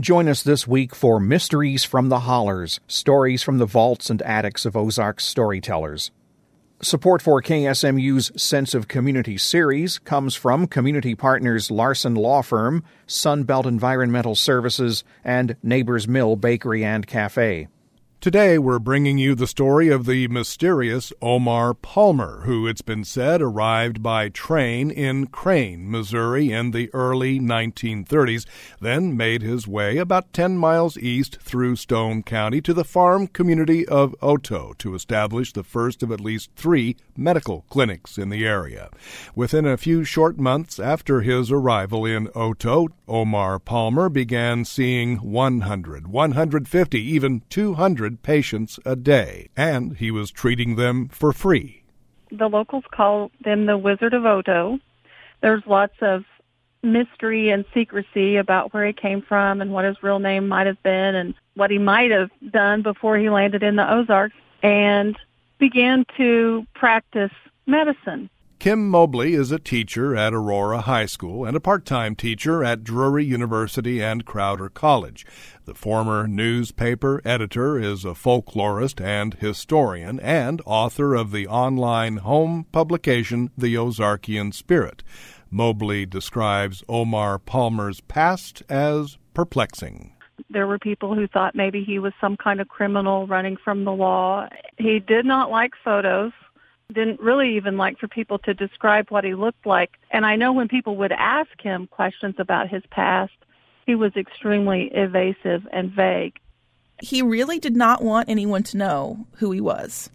Join us this week for Mysteries from the Hollers, stories from the vaults and attics of Ozark's storytellers. Support for KSMU's Sense of Community series comes from community partners Larson Law Firm, Sunbelt Environmental Services, and Neighbors Mill Bakery and Cafe. Today, we're bringing you the story of the mysterious Omar Palmer, who, it's been said, arrived by train in Crane, Missouri in the early 1930s, then made his way about 10 miles east through Stone County to the farm community of Otoe to establish the first of at least three medical clinics in the area. Within a few short months after his arrival in Otoe, Omar Palmer began seeing 100, 150, even 200 patients a day, and he was treating them for free. The locals call them the Wizard of Otoe. There's lots of mystery and secrecy about where he came from and what his real name might have been and what he might have done before he landed in the Ozarks and began to practice medicine. Kim Mobley is a teacher at Aurora High School and a part time teacher at Drury University and Crowder College. The former newspaper editor is a folklorist and historian and author of the online home publication The Ozarkian Spirit. Mobley describes Omar Palmer's past as perplexing. There were people who thought maybe he was some kind of criminal running from the law. He did not like photos didn't really even like for people to describe what he looked like. And I know when people would ask him questions about his past, he was extremely evasive and vague. He really did not want anyone to know who he was.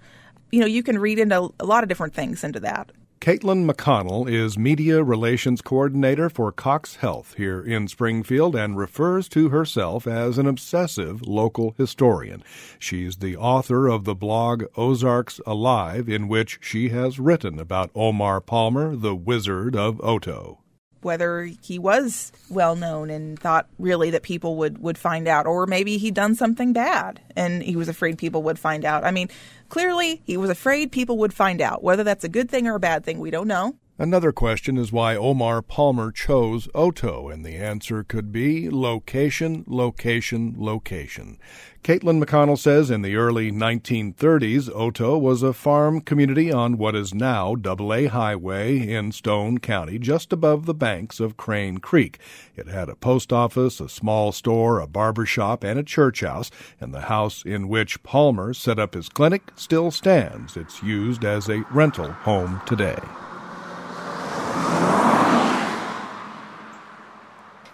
You know, you can read into a lot of different things into that. Caitlin McConnell is Media Relations Coordinator for Cox Health here in Springfield and refers to herself as an obsessive local historian. She's the author of the blog Ozarks Alive, in which she has written about Omar Palmer, the Wizard of Otoe whether he was well known and thought really that people would, would find out, or maybe he'd done something bad and he was afraid people would find out. I mean, clearly he was afraid people would find out. Whether that's a good thing or a bad thing, we don't know. Another question is why Omar Palmer chose Oto, and the answer could be location, location, location. Caitlin McConnell says in the early 1930s, Oto was a farm community on what is now Double A Highway in Stone County, just above the banks of Crane Creek. It had a post office, a small store, a barber shop, and a church house, and the house in which Palmer set up his clinic still stands. It's used as a rental home today.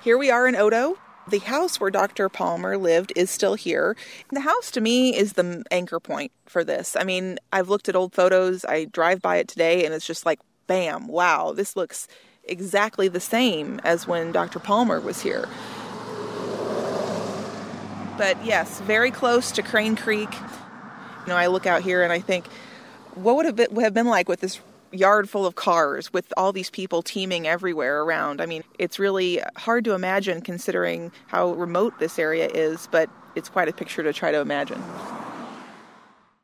Here we are in Odo. The house where Dr. Palmer lived is still here. The house to me is the anchor point for this. I mean, I've looked at old photos, I drive by it today, and it's just like, bam, wow, this looks exactly the same as when Dr. Palmer was here. But yes, very close to Crane Creek. You know, I look out here and I think, what would it have been like with this yard full of cars with all these people teeming everywhere around. I mean, it's really hard to imagine considering how remote this area is, but it's quite a picture to try to imagine.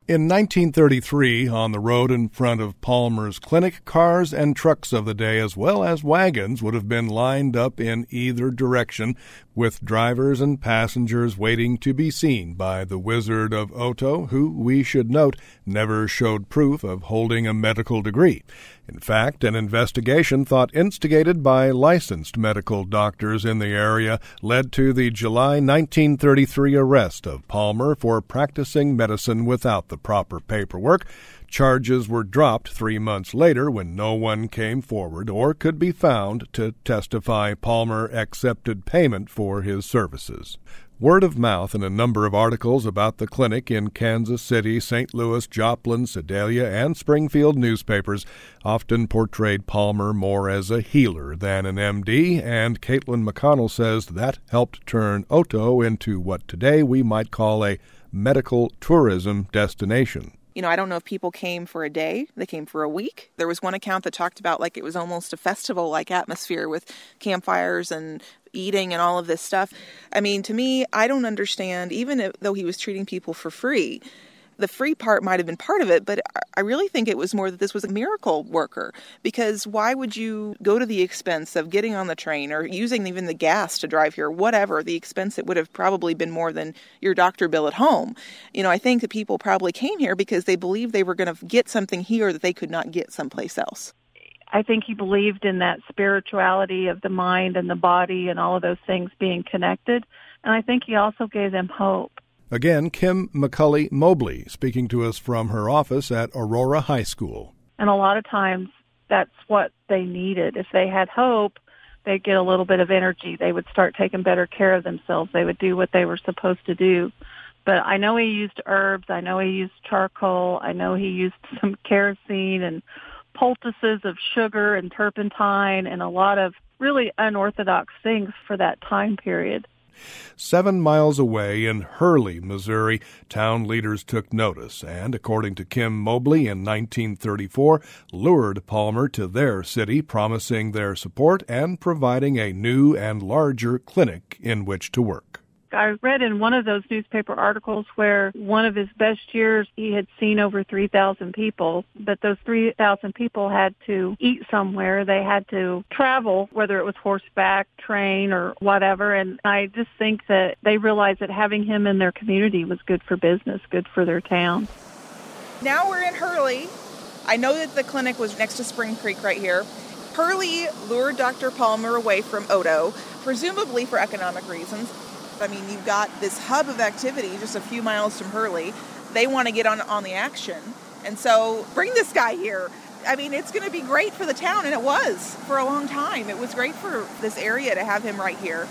In 1933, on the road in front of Palmer's clinic, cars and trucks of the day, as well as wagons, would have been lined up in either direction, with drivers and passengers waiting to be seen by the Wizard of Oto, who, we should note, never showed proof of holding a medical degree. In fact, an investigation thought instigated by licensed medical doctors in the area led to the July 1933 arrest of Palmer for practicing medicine without the proper paperwork. Charges were dropped three months later when no one came forward or could be found to testify Palmer accepted payment for his services. Word of mouth and a number of articles about the clinic in Kansas City, St. Louis, Joplin, Sedalia, and Springfield newspapers often portrayed Palmer more as a healer than an MD, and Caitlin McConnell says that helped turn Otoe into what today we might call a medical tourism destination you know, I don't know if people came for a day, they came for a week. There was one account that talked about like it was almost a festival like atmosphere with campfires and eating and all of this stuff. I mean, to me, I don't understand, even if, though he was treating people for free, the free part might have been part of it, but I really think it was more that this was a miracle worker because why would you go to the expense of getting on the train or using even the gas to drive here, whatever the expense it would have probably been more than your doctor bill at home. You know, I think that people probably came here because they believed they were going to get something here that they could not get someplace else. I think he believed in that spirituality of the mind and the body and all of those things being connected. And I think he also gave them hope. Again, Kim McCully Mobley speaking to us from her office at Aurora High School. And a lot of times that's what they needed. If they had hope, they'd get a little bit of energy. They would start taking better care of themselves. They would do what they were supposed to do. But I know he used herbs. I know he used charcoal. I know he used some kerosene and poultices of sugar and turpentine and a lot of really unorthodox things for that time period. Seven miles away in Hurley, Missouri, town leaders took notice and, according to Kim Mobley in 1934, lured Palmer to their city, promising their support and providing a new and larger clinic in which to work. I read in one of those newspaper articles where one of his best years he had seen over 3,000 people, but those 3,000 people had to eat somewhere. They had to travel, whether it was horseback, train, or whatever. And I just think that they realized that having him in their community was good for business, good for their town. Now we're in Hurley. I know that the clinic was next to Spring Creek right here. Hurley lured Dr. Palmer away from Odo, presumably for economic reasons. I mean, you've got this hub of activity just a few miles from Hurley. They want to get on on the action, and so bring this guy here. I mean, it's going to be great for the town, and it was for a long time. It was great for this area to have him right here.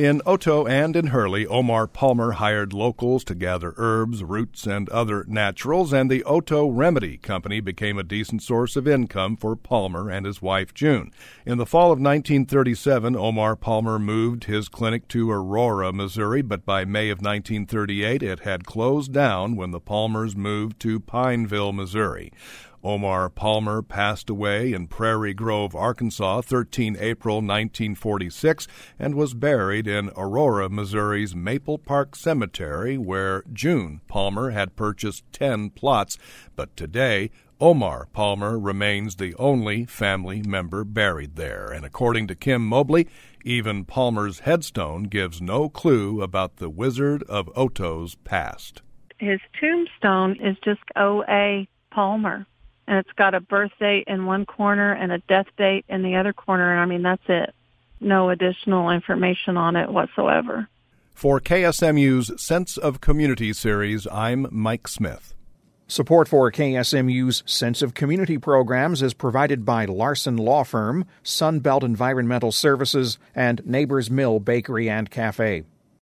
In Otoe and in Hurley, Omar Palmer hired locals to gather herbs, roots, and other naturals, and the Otoe Remedy Company became a decent source of income for Palmer and his wife June. In the fall of 1937, Omar Palmer moved his clinic to Aurora, Missouri, but by May of 1938 it had closed down when the Palmers moved to Pineville, Missouri. Omar Palmer passed away in Prairie Grove, Arkansas, 13 April 1946, and was buried in Aurora, Missouri's Maple Park Cemetery, where June Palmer had purchased 10 plots. But today, Omar Palmer remains the only family member buried there, and according to Kim Mobley, even Palmer's headstone gives no clue about the Wizard of Oto's past. His tombstone is just O.A. Palmer and it's got a birth date in one corner and a death date in the other corner. And I mean, that's it. No additional information on it whatsoever. For KSMU's Sense of Community series, I'm Mike Smith. Support for KSMU's Sense of Community programs is provided by Larson Law Firm, Sunbelt Environmental Services, and Neighbors Mill Bakery and Cafe.